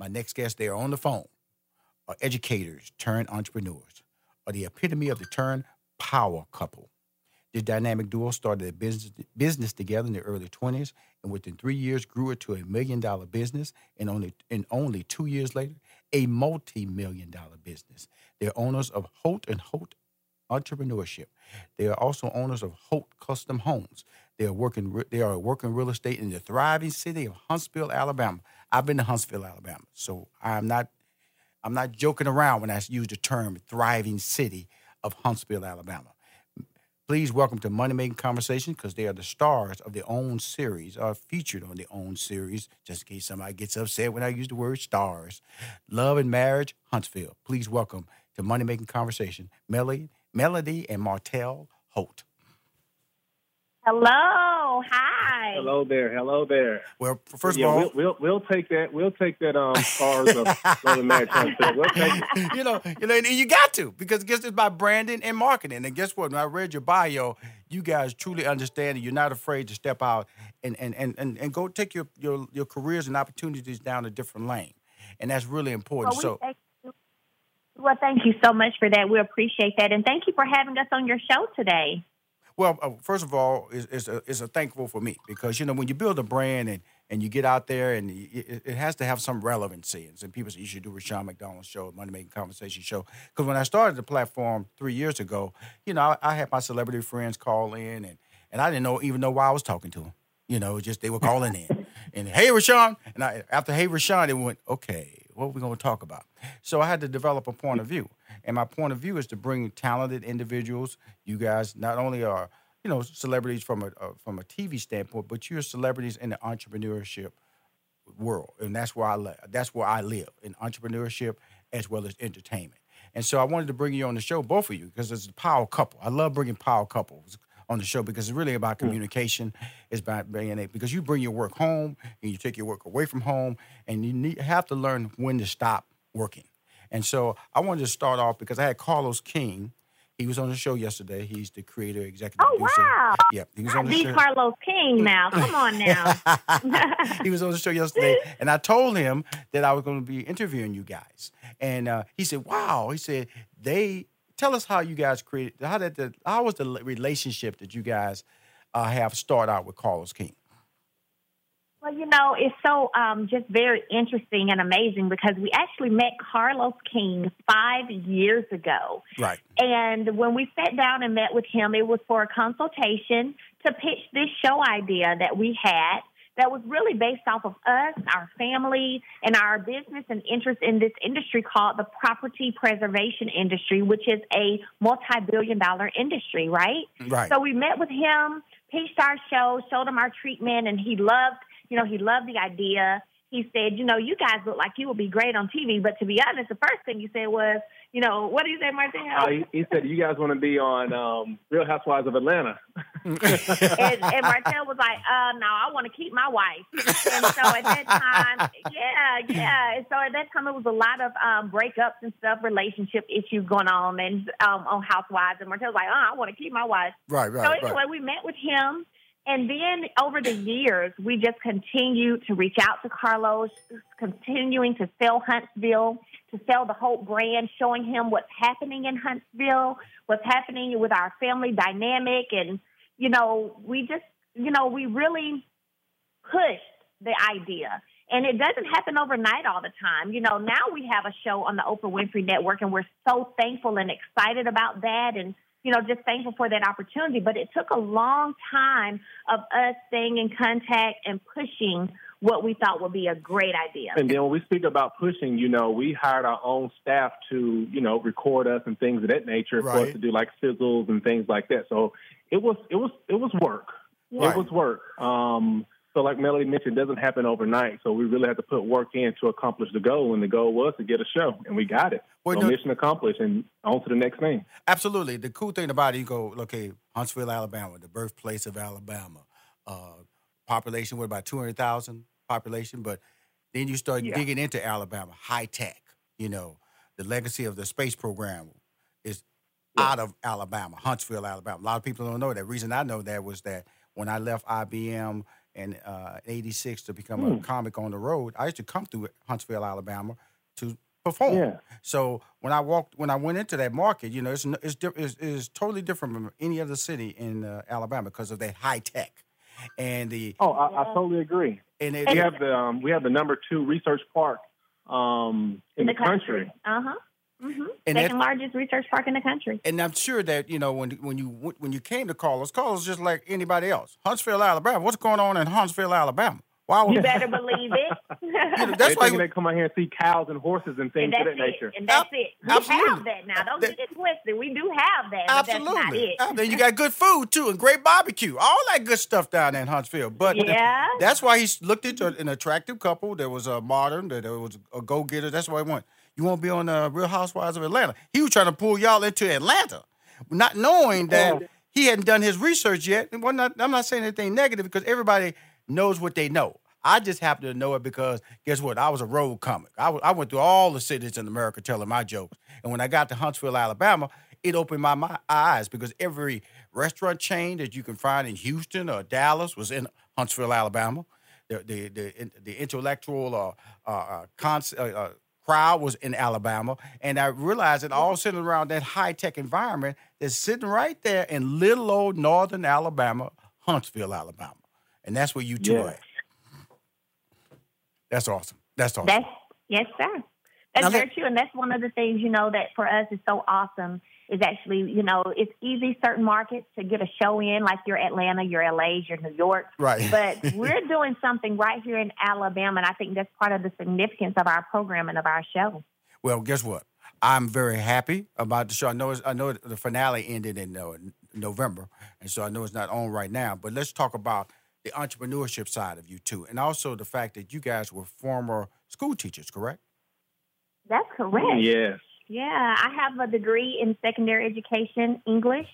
My next guests, they are on the phone, are educators turned entrepreneurs, are the epitome of the term power couple. This dynamic duo started a business, business together in the early 20s, and within three years grew it to a million dollar business, and only, and only two years later, a multi million dollar business. They're owners of Holt and Holt Entrepreneurship. They are also owners of Holt Custom Homes. They are working. They are working real estate in the thriving city of Huntsville, Alabama. I've been to Huntsville, Alabama, so I'm not. I'm not joking around when I use the term "thriving city" of Huntsville, Alabama. Please welcome to Money Making Conversation because they are the stars of their own series, are featured on their own series, just in case somebody gets upset when I use the word stars. Love and Marriage, Huntsville. Please welcome to Money Making Conversation, Melody, Melody and Martell Holt. Hello, hi. Hello there, hello there. Well, first yeah, of all, we'll, we'll we'll take that. We'll take that. Um, stars of Love and Marriage Huntsville. We'll take it. you know, you know, and you got to because guess it's by branding and marketing. And guess what? When I read your bio, you guys truly understand and you're not afraid to step out and and and and, and go take your, your your careers and opportunities down a different lane. And that's really important. Well, we so thank you. Well, thank you so much for that. We appreciate that, and thank you for having us on your show today. Well, uh, first of all, it's, a, a thankful for me because you know when you build a brand and, and you get out there and it, it has to have some relevancy. And some people say you should do Rushion McDonald's show, Money Making Conversation show. Because when I started the platform three years ago, you know I, I, had my celebrity friends call in and and I didn't know even know why I was talking to them. You know, just they were calling in and hey Rushion, and I, after hey Rushion, they went okay, what are we going to talk about? So I had to develop a point of view. And my point of view is to bring talented individuals. You guys not only are, you know, celebrities from a, uh, from a TV standpoint, but you're celebrities in the entrepreneurship world, and that's where I live. That's where I live in entrepreneurship as well as entertainment. And so I wanted to bring you on the show, both of you, because it's a power couple. I love bringing power couples on the show because it's really about communication. It's about being it because you bring your work home and you take your work away from home, and you need, have to learn when to stop working. And so I wanted to start off because I had Carlos King. He was on the show yesterday. He's the creator, executive Oh producer. wow! Yeah, he was on the The show. Carlos King now. Come on now. he was on the show yesterday, and I told him that I was going to be interviewing you guys, and uh, he said, "Wow!" He said, "They tell us how you guys created. How did the how was the relationship that you guys uh, have start out with Carlos King?" Well, you know, it's so um, just very interesting and amazing because we actually met Carlos King five years ago. Right. And when we sat down and met with him, it was for a consultation to pitch this show idea that we had that was really based off of us, our family, and our business and interest in this industry called the property preservation industry, which is a multi billion dollar industry, right? Right. So we met with him, pitched our show, showed him our treatment, and he loved, you know, he loved the idea. He said, you know, you guys look like you would be great on TV, but to be honest, the first thing he said was, you know, what do you say, Martell? Uh, he, he said you guys want to be on um, Real Housewives of Atlanta. and, and Martell was like, uh, no, I want to keep my wife. And so at that time, yeah, yeah. And so at that time, it was a lot of um, breakups and stuff, relationship issues going on, and um, on Housewives. And Martell was like, uh, I want to keep my wife. Right. Right. so right. anyway, we met with him. And then over the years, we just continue to reach out to Carlos, continuing to sell Huntsville, to sell the Holt brand, showing him what's happening in Huntsville, what's happening with our family dynamic. And, you know, we just, you know, we really pushed the idea. And it doesn't happen overnight all the time. You know, now we have a show on the Oprah Winfrey Network, and we're so thankful and excited about that. And, you know, just thankful for that opportunity. But it took a long time of us staying in contact and pushing what we thought would be a great idea. And then when we speak about pushing, you know, we hired our own staff to, you know, record us and things of that nature for us to do like sizzles and things like that. So it was it was it was work. Right. It was work. Um, so like Melody mentioned, it doesn't happen overnight. So we really had to put work in to accomplish the goal, and the goal was to get a show, and we got it. Well, so no- mission accomplished, and on to the next thing. Absolutely. The cool thing about it, you go, okay, Huntsville, Alabama, the birthplace of Alabama. Uh, population, what about 200,000 population? But then you start Yeah. digging into Alabama, high tech, you know, the legacy of the space program is Yeah. out of Alabama, Huntsville, Alabama. A lot of people don't know that. reason I know that was that when I left IBM in uh, '86 to become a comic on the road, I used to come through Huntsville, Alabama, to perform. Yeah. So when I walked, when I went into that market, you know, it's it's, it's, it's totally different from any other city in uh, Alabama because of that high tech and the Oh, I, I totally agree. and it, We have the um, we have the number two research park um, in, the, country. Uh huh. Hmm And Second that- largest research park in the country. and I'm sure that you know when when you when you came to Carlos, Carlos just like anybody else. Huntsville, Alabama. What's going on in Huntsville, Alabama? Why would You better believe it. know, that's They why think they come out here and see cows and horses and things and of that's that nature. And that's Ab- it. We absolutely. have that now. Don't get it twisted. We do have that. But That's not Absolutely. it. I mean, you got good food too and great barbecue. All that good stuff down there in Huntsville. But Yeah. that's why he looked into an attractive couple. There was a modern, that there was a go getter. That's why he went. You want to be on the Real Housewives of Atlanta? He was trying to pull y'all into Atlanta, not knowing that he hadn't done his research yet. And not, I'm not saying anything negative because everybody knows what they know. I just happen to know it because guess what? I was a road comic. I, w- I went through all the cities in America telling my jokes. And when I got to Huntsville, Alabama, it opened my, my eyes because every restaurant chain that you can find in Houston or Dallas was in Huntsville, Alabama. The the the, the intellectual uh, uh, uh, cons- uh, uh, crowd was in Alabama, and I realized it all sitting around that high tech environment that's sitting right there in little old northern Alabama, Huntsville, Alabama, and that's where you two Yeah. are. at. That's awesome. That's awesome. That's yes, sir. That's Now very let- true, and that's one of the things you know that for us is so awesome. Is actually you know it's easy certain markets to get a show in, like your Atlanta, your LA's, your New York. right. But we're doing something right here in Alabama, and I think that's part of the significance of our program and of our show. Well, guess what? I'm very happy about the show. I know it's, I know the finale ended in uh, November, and so I know it's not on right now. But let's talk about the entrepreneurship side of you too, and also the fact that you guys were former school teachers, correct? That's correct. Yes. Yeah, I have a degree in secondary education, English.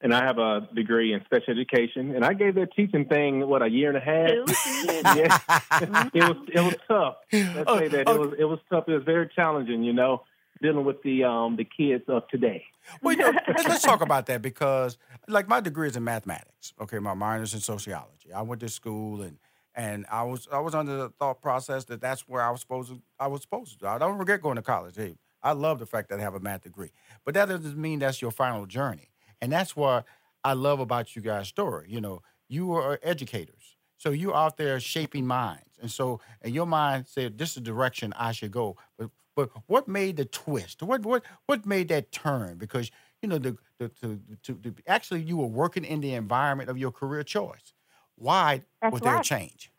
And I have a degree in special education, and I gave that teaching thing what a year and a half. Two. yeah, it was it was tough. Let's Oh, say that oh. it was it was tough. It was very challenging, you know, dealing with the um the kids of today. Well, you know, let's, let's talk about that because, like, my degree is in mathematics. Okay, my minor is in sociology. I went to school and and I was I was under the thought process that that's where I was supposed to I was supposed to. do. I don't regret going to college. Hey, I love the fact that I have a math degree, but that doesn't mean that's your final journey. And that's what I love about you guys' story. You know, you are educators, so you're out there shaping minds, and so and your mind said this is the direction I should go. But but what made the twist? What what what made that turn? Because you know the the to, to, to actually you were working in the environment of your career choice. Why That's was there a change?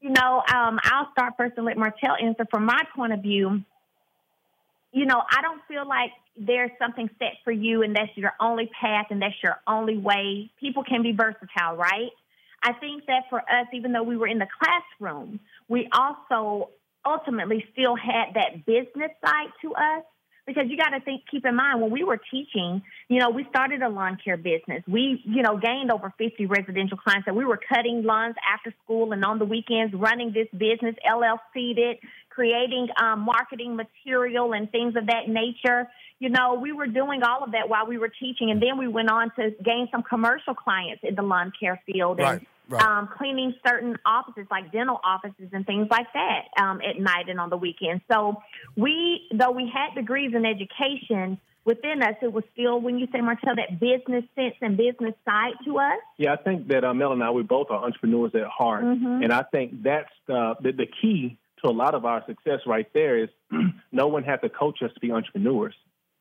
You know, um, I'll start first and let Martell answer. From my point of view, you know, I don't feel like there's something set for you and that's your only path and that's your only way. People can be versatile, right? I think that for us, even though we were in the classroom, we also ultimately still had that business side to us because you got to think keep in mind when we were teaching you know we started a lawn care business. We you know gained over 50 residential clients that we were cutting lawns after school and on the weekends running this business llc'd it creating um, marketing material and things of that nature. You know we were doing all of that while we were teaching and then we went on to gain some commercial clients in the lawn care field and Right, um, cleaning certain offices like dental offices and things like that um, at night and on the weekends. So we, though we had degrees in education within us, it was still when you say Martell that business sense and business side to us. Yeah, I think that uh, Mel and I, we both are entrepreneurs at heart, Mhm. and I think that's the, the the key to a lot of our success. Right there is no one had to coach us to be entrepreneurs;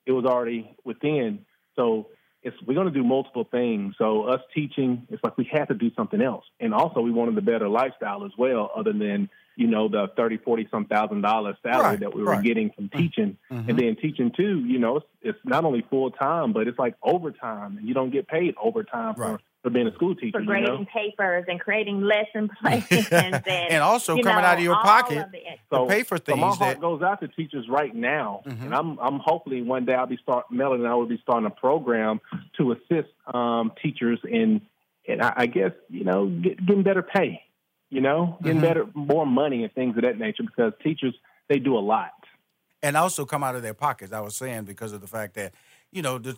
it was already within. So it's we're going to do multiple things. So us teaching, it's like we had to do something else, and also we wanted a better lifestyle as well, other than you know the thirty, forty some thousand dollar salary Right, that we were right. getting from teaching, Mhm. and then teaching too. You know, it's, it's not only full time, but it's like overtime, and you don't get paid overtime Right. for being a school teacher. For you grading know? papers and creating lesson plans and, and also coming know, out of your pocket of it. So, to pay for things. so my things heart that goes out to teachers right now, Mhm. and I'm I'm hopefully one day I'll be start Melanie and I will be starting a program to assist um, teachers in, and I, I guess you know get, getting better pay, you know, getting Mhm. better more money and things of that nature because teachers they do a lot. and also come out of their pockets. I was saying because of the fact that you know the,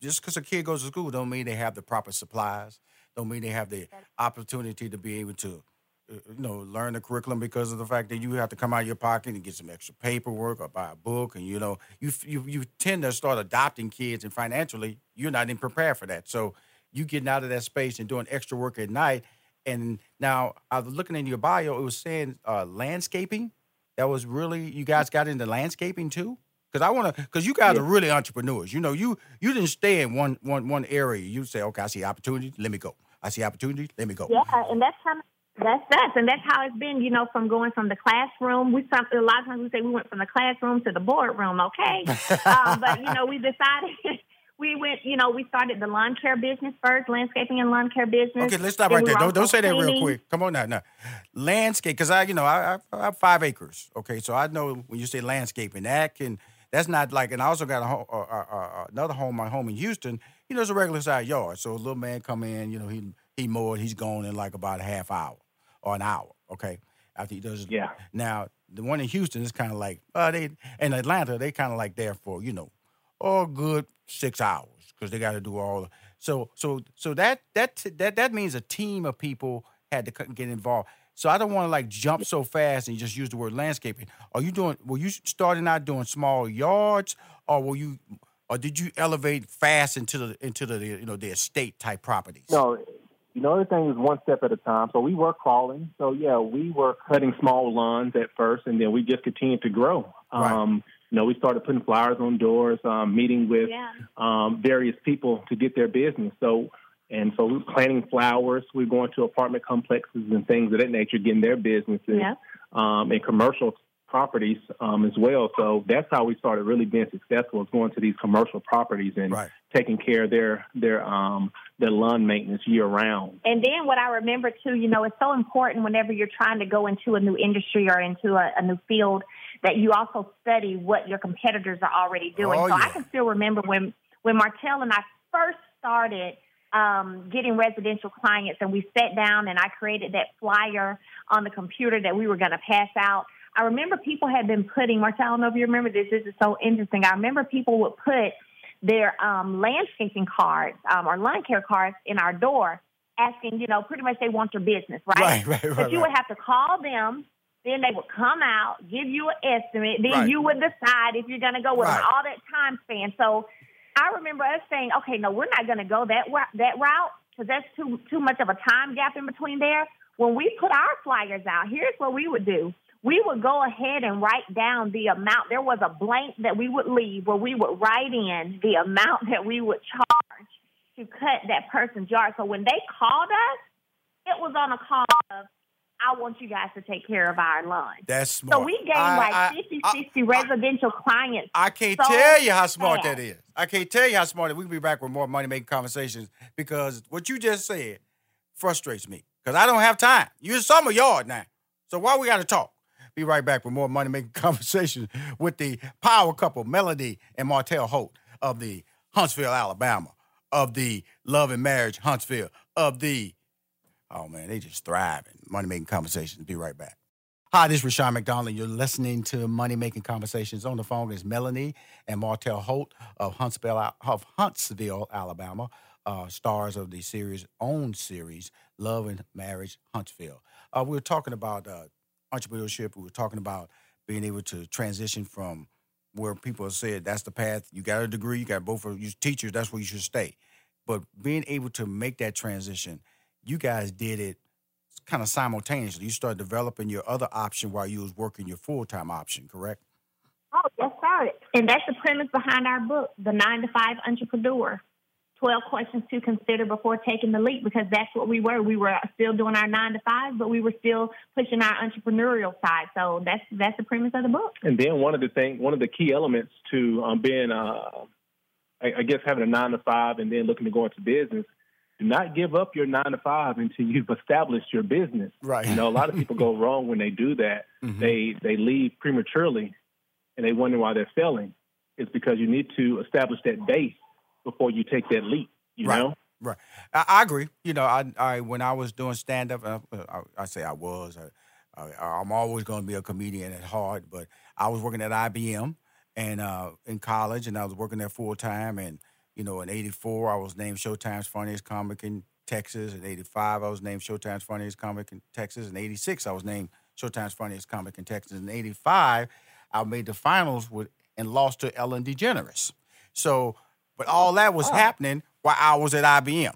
just because a kid goes to school don't mean they have the proper supplies. don't mean they have the opportunity to be able to uh, you know, learn the curriculum because of the fact that you have to come out of your pocket and get some extra paperwork or buy a book, and you know, you you you tend to start adopting kids, and financially, you're not even prepared for that. So you getting out of that space and doing extra work at night. And now I was looking in your bio; it was saying uh, landscaping. That was really you guys got into landscaping too. Because I want to, because you guys yeah. are really entrepreneurs. You know, you you didn't stay in one one one area. You say, okay, I see opportunity, let me go. I see opportunity, let me go. Yeah, and that's of that's us, and that's how it's been. You know, from going from the classroom, we a lot of times we say we went from the classroom to the boardroom. Okay, um, but you know, we decided we went. You know, we started the lawn care business first, landscaping and lawn care business. Okay, let's stop right there. Don't, don't say that real quick. Come on now, now. Landscape, because I, you know, I, I, have five acres. Okay, so I know when you say landscaping, that can that's not like. And I also got a uh, uh, another home, my home in Houston. You know, it's a regular size yard. So a little man come in. You know, he he mowed. He's gone in like about a half hour or an hour. Okay, after he does. Yeah. Now the one in Houston is kind of like uh, they in Atlanta they kind of like there for you know, a good six hours because they got to do all. So so so that that that that means a team of people had to get involved. So I don't want to like jump so fast and just use the word landscaping. Are you doing? Were you starting out doing small yards, or were you, or did you elevate fast into the into the you know the estate type properties? No, you know, everything is one step at a time. So we were crawling. So yeah, we were cutting small lawns at first, and then we just continued to grow. Right. Um, you know, we started putting flowers on doors, um, meeting with yeah. um, various people to get their business. So, and so we are planting flowers. We are going to apartment complexes and things of that nature, getting their businesses, yeah. um, and commercial properties um, as well. So that's how we started really being successful is going to these commercial properties and right. taking care of their their um, their lawn maintenance year round. And then what I remember too, you know, it's so important whenever you're trying to go into a new industry or into a, a new field that you also study what your competitors are already doing. Oh, so yeah. I can still remember when when Martell and I first started um, getting residential clients, and we sat down and I created that flyer on the computer that we were going to pass out. I remember people had been putting, Martell, I don't know if you remember this, this is so interesting. I remember people would put their um, landscaping cards um, or lawn care cards in our door asking, you know, pretty much they want your business, right? Right, right, right. But you right. would have to call them. Then they would come out, give you an estimate. Then right. you would decide if you're going to go with. All that time span. So I remember us saying, okay, no, we're not going to go that that route because that's too too much of a time gap in between there. When we put our flyers out, here's what we would do we would go ahead and write down the amount. There was a blank that we would leave where we would write in the amount that we would charge to cut that person's yard. So when they called us, it was on a call of, I want you guys to take care of our lawn. That's smart. So we gained I, like I, 50, I, 60 residential clients. I can't so tell you how smart fast. that is. I can't tell you how smart it is. We'll be back with more money making conversations because what you just said frustrates me because I don't have time. You're summer yard now. So why we got to talk? Be right back with more money making conversations with the power couple, Melody and Martell Holt of the Huntsville, Alabama, of the Love and Marriage Huntsville, of the, oh man, they just thriving. Money making conversations. Be right back. Hi, this is Rushion McDonald. You're listening to Money Making Conversations. On the phone is Melanie and Martell Holt of Huntsville, of Huntsville, Alabama, uh, stars of the series own series Love and Marriage Huntsville. Uh, we were talking about uh, entrepreneurship. We were talking about being able to transition from where people said that's the path. You got a degree, you got both of you teachers. That's where you should stay. But being able to make that transition, you guys did it kind of simultaneously. You started developing your other option while you was working your full time option, correct? Oh, yes, sir. And that's the premise behind our book, The Nine to Five Entrepreneur. 12 questions to consider before taking the leap because that's what we were. We were still doing our nine to five, but we were still pushing our entrepreneurial side. So that's that's the premise of the book. And then one of the thing, one of the key elements to um, being, uh, I, I, guess, having a nine to five and then looking to go into business. Do not give up your nine to five until you've established your business. Right. You know, a lot of people go wrong when they do that. Mm-hmm. They they leave prematurely, and they wonder why they're failing. It's because you need to establish that base before you take that leap. You right. know. Right. I, I, agree. You know, I, I when I was doing stand up, uh, I, I, say I was. I, am always going to be a comedian at heart, but I was working at IBM and uh, in college, and I was working there full time. And you know, in '84, I was named Showtime's funniest comic in Texas. In '85, I was named Showtime's funniest comic in Texas. In '86, I was named Showtime's funniest comic in Texas. In '85, I made the finals with and lost to Ellen DeGeneres. So, but all that was Oh. happening while I was at IBM.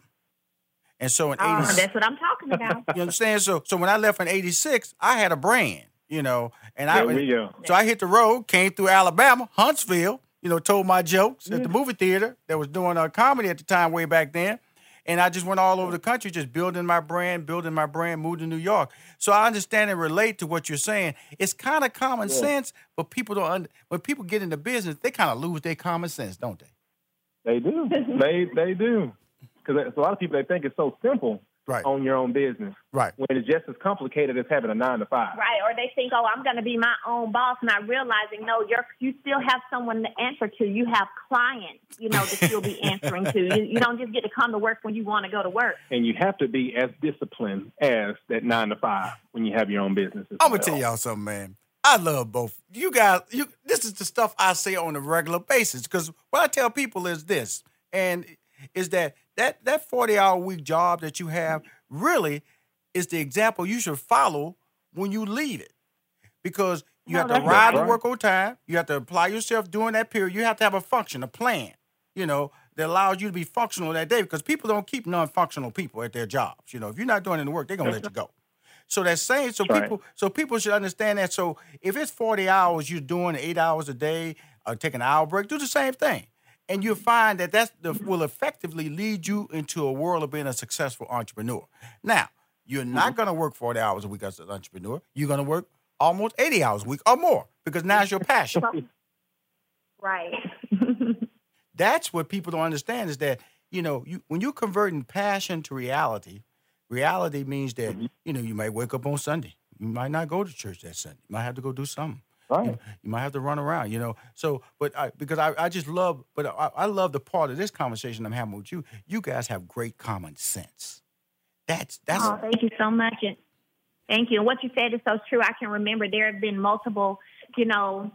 And so in Oh, '86, that's what I'm talking about. you understand? So, so when I left in '86, I had a brand, you know, and I There we go. so I hit the road, came through Alabama, Huntsville, you know, told my jokes at the mm-hmm. movie theater that was doing a comedy at the time way back then. And I just went all over the country, just building my brand, building my brand, moved to New York. So I understand and relate to what you're saying. It's kind of common sense, but people don't. Under, when people get into business, they kind of lose their common sense, don't they? They do. they they do. Because a lot of people they think it's so simple. Right. Own your own business. Right. When it's just as complicated as having a nine to five. Right, or they think, oh, I'm going to be my own boss, not realizing, no, you're you still have someone to answer to. You have clients, you know, that you'll be answering to. You, you don't just get to come to work when you want to go to work. And you have to be as disciplined as that nine to five when you have your own business. as I'm gonna well. tell y'all something, man. I love both. You guys, you this is the stuff I say on a regular basis. Because what I tell people is this, and is that that that 40 hour week job that you have really is the example you should follow when you leave it. Because you No, have to ride to work on time, you have to apply yourself during that period, you have to have a function, a plan, you know, that allows you to be functional that day. Because people don't keep non-functional people at their jobs. You know, if you're not doing any work, they're gonna let you go. So that's saying so That's right. people so people should understand that. So if it's 40 hours you're doing eight hours a day, or take an hour break, do the same thing. And you'll find that that will effectively lead you into a world of being a successful entrepreneur. Now, you're Mm-hmm. not going to work 40 hours a week as an entrepreneur. You're going to work almost 80 hours a week or more because now it's your passion. Right. That's what people don't understand is that, you know, you when you're converting passion to reality, reality means that, Mm-hmm. you know, you might wake up on Sunday. You might not go to church that Sunday. You might have to go do something. Right. You, you might have to run around, you know. So, but I, because I, I just love, but I, I love the part of this conversation I'm having with you. You guys have great common sense. That's that's oh, thank you so much. And thank you. And what you said is so true. I can remember there have been multiple, you know,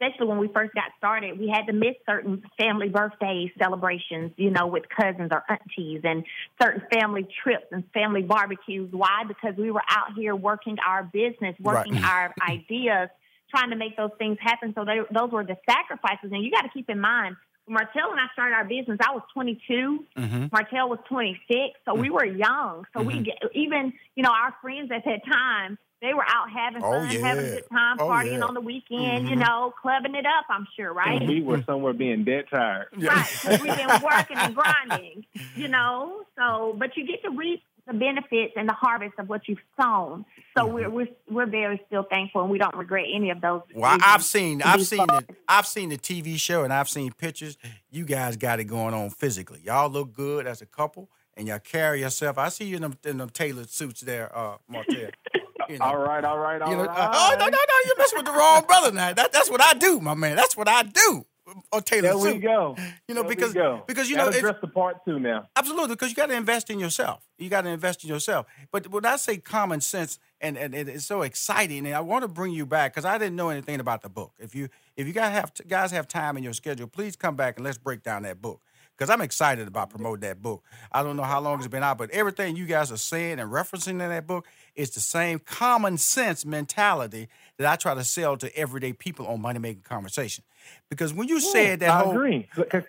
especially when we first got started, we had to miss certain family birthday celebrations, you know, with cousins or aunties and certain family trips and family barbecues. Why? Because we were out here working our business, working Right. our ideas, trying to make those things happen. So they, those were the sacrifices. And you got to keep in mind, Martell and I started our business, I was 22. Mhm. Martell was 26, so we were young. So we get, even you know our friends at that time, they were out having Oh, fun, having a good time, Oh, partying yeah. on the weekend. You Mhm. know, clubbing it up. I'm sure, right? And we were somewhere being dead tired. Yeah. Right, 'cause we've been working and grinding. You know, so but you get to reap the benefits and the harvest of what you've sown. So Mm-hmm. we're we're we're very still thankful, and we don't regret any of those. Well, I- decisions I've seen, I've seen part. the, I've seen the TV show, and I've seen pictures. You guys got it going on physically. Y'all look good as a couple, and y'all carry yourself. I see you in them, in them tailored suits there, uh, Martell. You know, All right, all right, all you know, right. uh, oh no, no, no! You're messing with the wrong brother now. That, that's what I do, my man. That's what I do. Or tailored There we go. You know, There because because you Gotta know it's, dress the part two now. Absolutely, because you got to invest in yourself. You got to invest in yourself. But when I say common sense, and, and, and it's so exciting, and I want to bring you back because I didn't know anything about the book. If you if you guys have guys have time in your schedule, please come back and let's break down that book because I'm excited about promoting that book. I don't know how long it's been out, but everything you guys are saying and referencing in that book is the same common sense mentality that I try to sell to everyday people on Money Making Conversation. Because when you said that I whole, agree. Because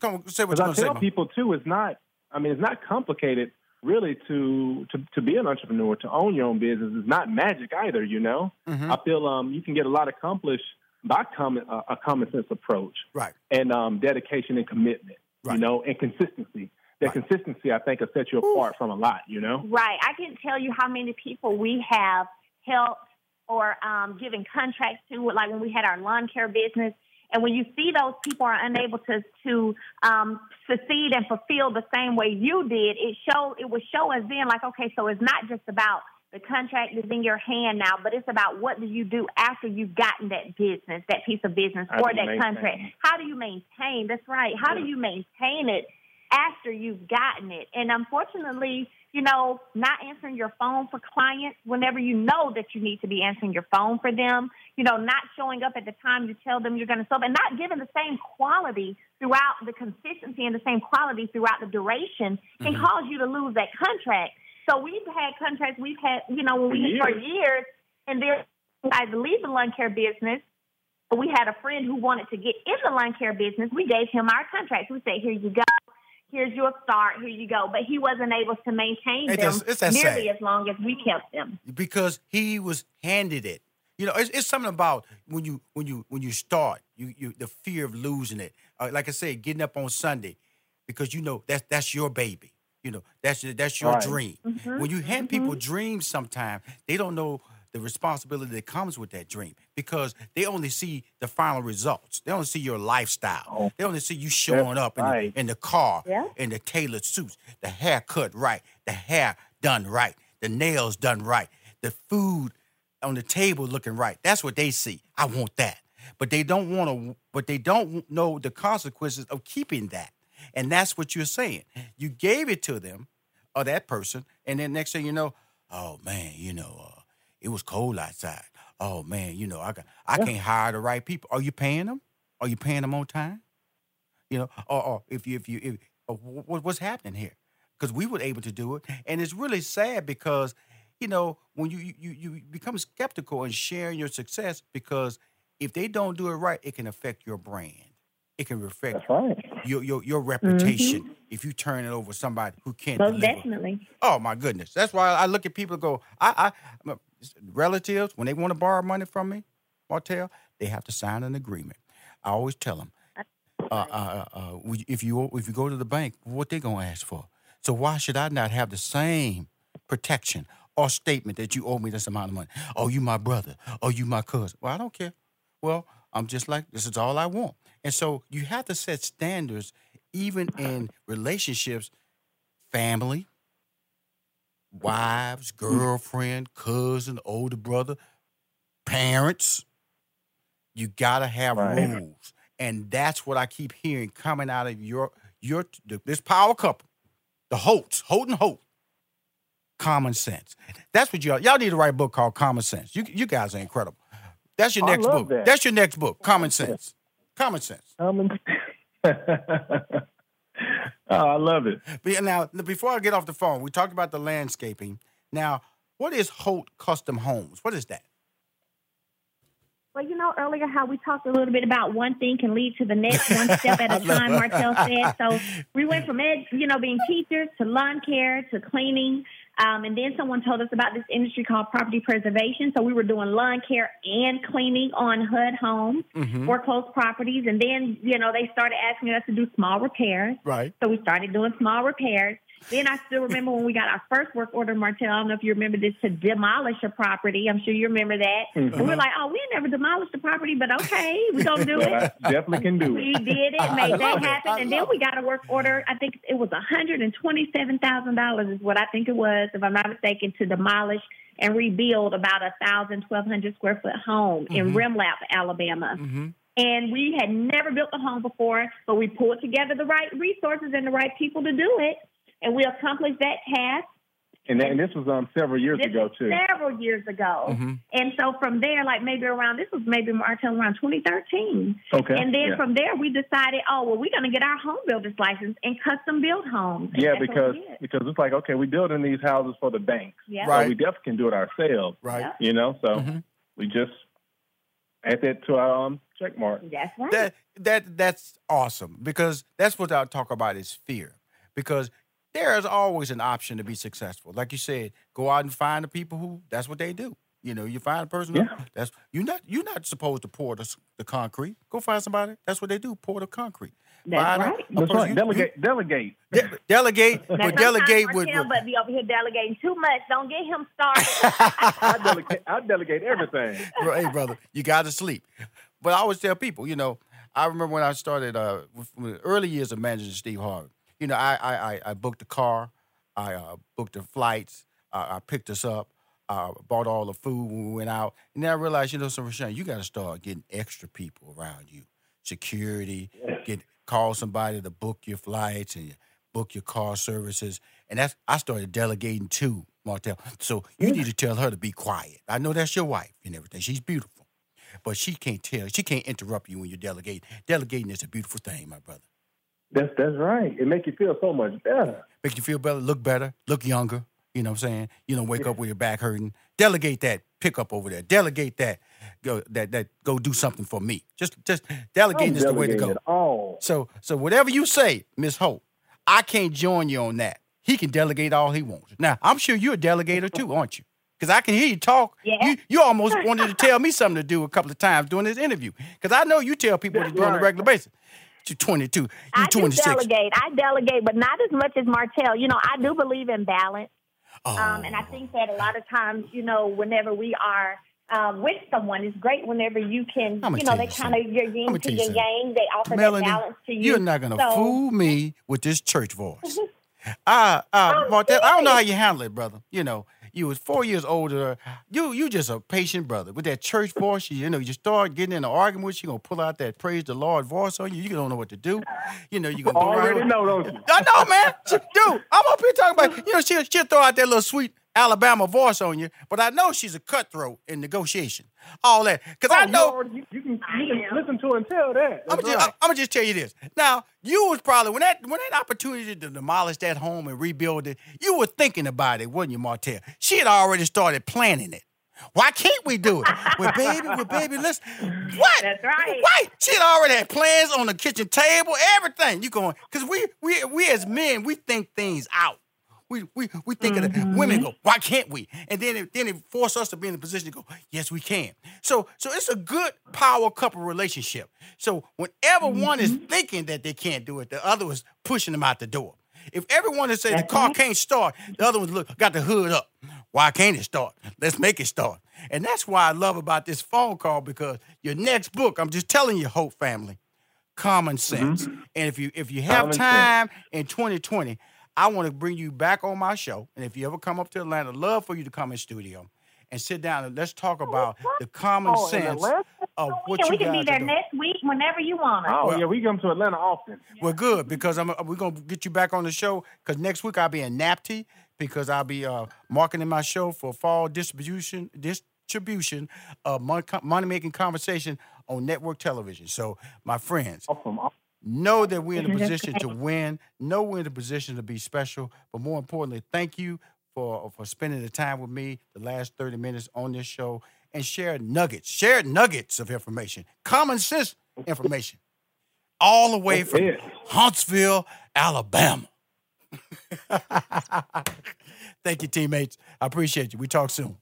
come on, say what I you're going to say. tell people too, it's not. I mean, it's not complicated really to to to be an entrepreneur, to own your own business. It's not magic either. You know, Mhm. I feel um you can get a lot accomplished by common uh, a common sense approach Right. and um dedication and commitment. Right. You know, and consistency. That Right. consistency, I think, will set you apart from a lot. You know. Right. I can tell you how many people we have helped or um, given contracts to, like when we had our lawn care business. And when you see those people are unable to to um, succeed and fulfill the same way you did, it show it would show us then like, okay, so it's not just about the contract is in your hand now, but it's about what do you do after you've gotten that business, that piece of business, How or that maintain? contract. How do you maintain? That's right. How do you maintain it after you've gotten it? And unfortunately, you know, not answering your phone for clients whenever you know that you need to be answering your phone for them, you know, not showing up at the time you tell them you're going to solve, and not giving the same quality throughout the consistency and the same quality throughout the duration can Mhm. cause you to lose that contract. So we've had contracts we've had, you know, when we For for years, and then I leave the lawn care business. But we had a friend who wanted to get in the lawn care business. We gave him our contracts. We said, "Here you go. Here's your start. Here you go." But he wasn't able to maintain It them just- that nearly sad. as long as we kept them. because he was handed it. You know, it's, it's something about when you when you when you start, you you the fear of losing it. Uh, like I said, getting up on Sunday because you know that's that's your baby. You know, that's your, that's your Right. dream. Mhm, When you hand people dreams, sometimes they don't know the responsibility that comes with that dream because they only see the final results. They only see your lifestyle. Oh. They only see you showing up in, right. the, in the car, Yeah. in the tailored suits, the hair cut right, the hair done right, the nails done right, the food on the table looking right. That's what they see. I want that. But they don't want to but they don't know the consequences of keeping that. And that's what you're saying. You gave it to them or that person and then next thing you know, oh man, you know, uh, it was cold outside. Oh man, you know, I got I Yeah. can't hire the right people. Are you paying them? Are you paying them on time? You know, or, or if you if you if or wh- wh- what's happening here? Because we were able to do it, and it's really sad because you know when you you you become skeptical and sharing your success because if they don't do it right, it can affect your brand. It can That's right. your your your reputation if you turn it over to somebody who can't Most deliver. definitely. Oh my goodness! That's why I look at people and go, I, I relatives when they want to borrow money from me, Martell, they have to sign an agreement. I always tell them, uh, uh, uh, uh, if you if you go to the bank, what they gonna ask for? So why should I not have the same protection or statement that you owe me this amount of money? Oh, you my brother. Oh, you my cousin. Well, I don't care. Well, I'm just like this is all I want. And so you have to set standards even in relationships, family, wives, girlfriend, cousin, older brother, parents. You gotta have Right. rules, and that's what I keep hearing coming out of your your this power couple, the Holts, Holt and Holt. Common sense. That's what y'all y'all need to write a book called Common Sense. You you guys are incredible. That's your I next book. that. That's your next book. Common Sense. Common Sense. Um, oh, I love it. But now, before I get off the phone, we talked about the landscaping. Now, what is Holt Custom Homes? What is that? Well, you know earlier how we talked a little bit about one thing can lead to the next, one step at a time. it. Martell said. So we went from ed, you know, being teachers to lawn care to cleaning, um, and then someone told us about this industry called property preservation. So we were doing lawn care and cleaning on HUD homes, Mhm. foreclosed properties, and then you know they started asking us to do small repairs. Right. So we started doing small repairs. Then I still remember when we got our first work order, Martell. I don't know if you remember this, to demolish a property. I'm sure you remember that. And we're like, oh, we never demolished the property, but okay, we're going to do But I it. definitely can do it. We did it, I made that it. happen. I And then we got a work order. I think it was $127,000 is what I think it was, if I'm not mistaken, to demolish and rebuild about a 1,000, 1,200 square foot home in Mhm. Rimlap, Alabama. Mm-hmm. And we had never built a home before, but we pulled together the right resources and the right people to do it. And we accomplished that task And, that, and this was um several years this ago was too. several years ago. Mhm. And so from there, like maybe around, this was maybe Martell around 2013. Okay. And then yeah. from there, we decided, oh, well, we're going to get our home builder's license and custom build homes. And yeah, because because it's like okay, we're building these houses for the banks, yeah. Right. so we definitely can do it ourselves. Right. You know, so Mhm. we just add that to our um, check mark. That's right. That that that's awesome because that's what I talk about is fear. Because there is always an option to be successful. Like you said, go out and find the people who that's what they do. You know, you find a person. who- That's you're not you're not supposed to pour the, the concrete. Go find somebody. That's what they do. Pour the concrete. That's Find right. a That's person- right. you- Delegate, delegate. de- delegate, Now, but delegate with. Martell, with but be over here delegating too much. Don't get him started. I delegate. I delegate everything. hey, brother, you got to sleep. But I always tell people, you know, I remember when I started uh, with, with the early years of managing Steve Harvey. You know, I I, I, I booked the car, I uh, booked the flights, uh, I picked us up, uh, bought all the food when we went out, and then I realized, you know, so Rushion, you got to start getting extra people around you, security, get call somebody to book your flights and book your car services, and that's I started delegating too, Martell. So you need to tell her to be quiet. I know that's your wife and everything. She's beautiful, but she can't tell. She can't interrupt you when you're delegating. Delegating is a beautiful thing, my brother. That's that's right. It makes you feel so much better. Make you feel better, look better, look younger. You know what I'm saying? You know, wake up with your back hurting. Delegate that pickup over there. Delegate that. Go that that go do something for me. Just just delegating is the way to go. Oh, So so whatever you say, Miss Holt, I can't join you on that. He can delegate all he wants. Now I'm sure you're a delegator too, aren't you? Because I can hear you talk. Yeah. You you almost wanted to tell me something to do a couple of times during this interview. Because I know you tell people what to do on a regular basis. You're 22. You're I do 26. delegate. I delegate, but not as much as Martell. You know, I do believe in balance. Oh. Um, and I think that a lot of times, you know, whenever we are um, with someone, it's great whenever you can, you know, they kind of, your yin to your yang. They offer Melanie, that balance to you. you're not gonna So- fool me with this church voice. Ah, uh, Martell, I don't know how you handle it, brother. You know, you was four years older. You you just a patient brother with that church voice. You, you know, you start getting in an argument with you, gonna pull out that praise the Lord voice on you. You don't know what to do. You know, you gonna go already around- know, don't you? I know, man. Dude, I'm up here talking about, you know, she'll, she'll throw out that little sweet Alabama voice on you, but I know she's a cutthroat in negotiation. All that. Because I Oh, you know. already- You, you can, you can listen to and tell that. I'm gonna, right. just, gonna just tell you this. Now, you was probably when that when that opportunity to demolish that home and rebuild it, you were thinking about it, wasn't you, Martell? She had already started planning it. Why can't we do it? Well, baby, well, baby, let's what? That's right. Right. She had already had plans on the kitchen table, everything. You going because we we we as men, we think things out. We we we think of the mm-hmm. women go, why can't we? And then it, then it force us to be in a position to go, yes, we can. So so it's a good power couple relationship. So whenever one is mm-hmm. thinking that they can't do it, the other is pushing them out the door. If everyone is saying the car can't start, the other one's look got the hood up. Why can't it start? Let's make it start. And that's why I love about this phone call because your next book, I'm just telling you, Holt family, common sense. Mm-hmm. And if you if you have Common sense. time in 2020, I want to bring you back on my show. And if you ever come up to Atlanta, love for you to come in studio and sit down and let's talk about the common Oh, in sense Atlanta? of we what can, you we can be there next week whenever you want us. Oh, Well- yeah, we come to Atlanta often. We're good because I'm we're gonna get you back on the show because next week I'll be in NATPE because I'll be uh, marketing my show for fall distribution distribution of money making conversation on network television. So, my friends, Awesome. Know that we're in a position to win. Know we're in a position to be special. But more importantly, thank you for for spending the time with me the last 30 minutes on this show and share nuggets, share nuggets of information, common sense information, all the way from. Huntsville, Alabama. Thank you, teammates. I appreciate you. We talk soon.